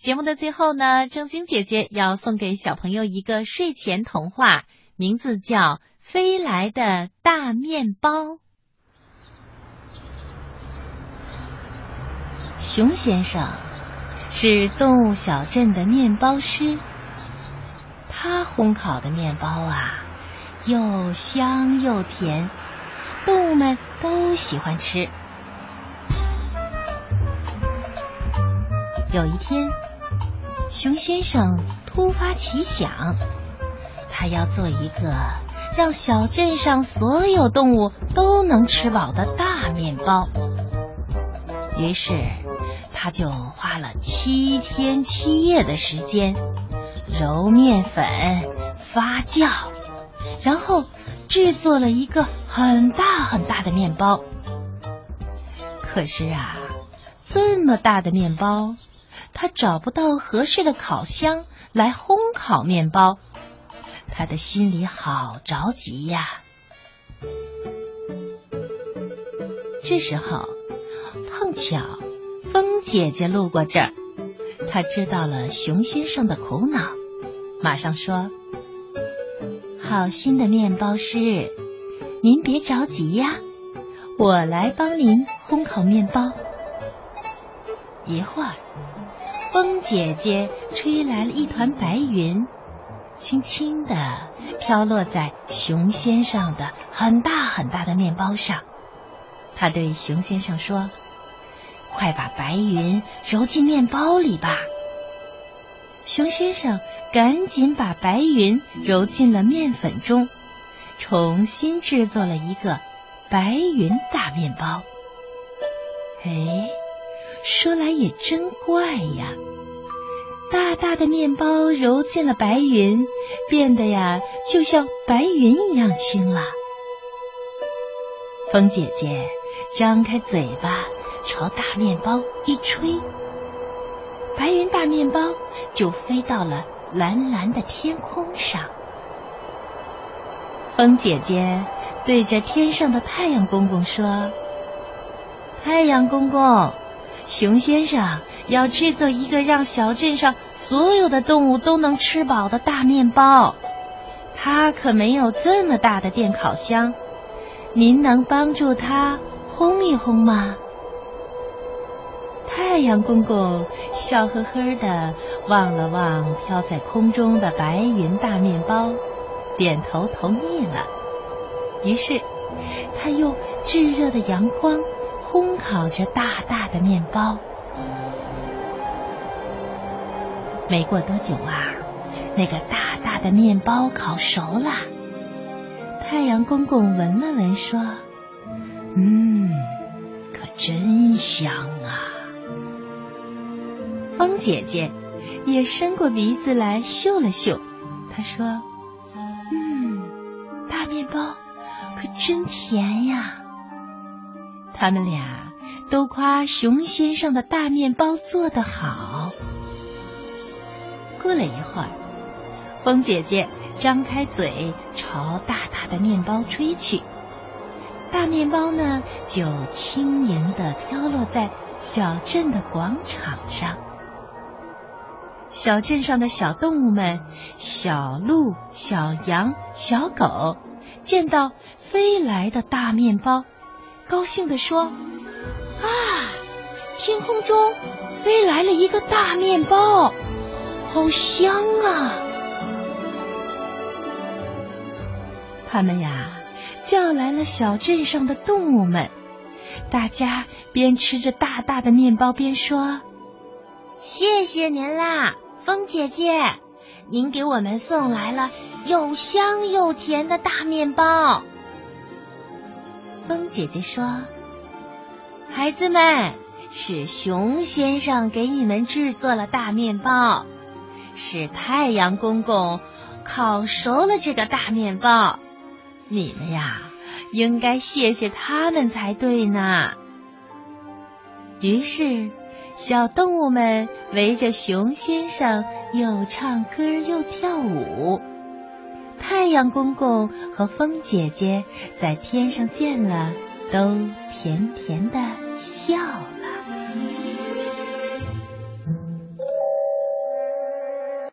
节目的最后呢，正晶姐姐要送给小朋友一个睡前童话，名字叫《飞来的大面包》。熊先生是动物小镇的面包师，他烘烤的面包啊，又香又甜，动物们都喜欢吃。有一天，熊先生突发奇想，他要做一个让小镇上所有动物都能吃饱的大面包。于是。他就花了七天七夜的时间揉面粉、发酵，然后制作了一个很大很大的面包。可是啊，这么大的面包，他找不到合适的烤箱来烘烤面包，他的心里好着急呀。这时候，碰巧。风姐姐路过这儿，她知道了熊先生的苦恼，马上说：“好心的面包师，您别着急呀，我来帮您烘烤面包。”一会儿，风姐姐吹来了一团白云，轻轻的飘落在熊先生的很大很大的面包上。她对熊先生说。快把白云揉进面包里吧！熊先生赶紧把白云揉进了面粉中，重新制作了一个白云大面包。哎，说来也真怪呀！大大的面包揉进了白云，变得呀，就像白云一样轻了。风姐姐张开嘴巴。朝大面包一吹，白云大面包就飞到了蓝蓝的天空上。风姐姐对着天上的太阳公公说：“太阳公公，熊先生要制作一个让小镇上所有的动物都能吃饱的大面包，他可没有这么大的电烤箱，您能帮助他烘一烘吗？”太阳公公笑呵呵的望了望飘在空中的白云大面包，点头同意了。于是，他用炙热的阳光烘烤着大大的面包。没过多久啊，那个大大的面包烤熟了。太阳公公闻了闻，说：“嗯，可真香啊！”风姐姐也伸过鼻子来嗅了嗅，她说：“嗯，大面包可真甜呀。”他们俩都夸熊先生的大面包做得好。过了一会儿，风姐姐张开嘴朝大大的面包吹去，大面包呢就轻盈的飘落在小镇的广场上。小镇上的小动物们，小鹿、小羊、小狗，见到飞来的大面包，高兴地说：“啊，天空中飞来了一个大面包，好香啊！”他们呀，叫来了小镇上的动物们，大家边吃着大大的面包边说。谢谢您啦，风姐姐，您给我们送来了又香又甜的大面包。风姐姐说：“孩子们，是熊先生给你们制作了大面包，是太阳公公烤熟了这个大面包，你们呀，应该谢谢他们才对呢。”于是。小动物们围着熊先生，又唱歌又跳舞。太阳公公和风姐姐在天上见了，都甜甜的笑了。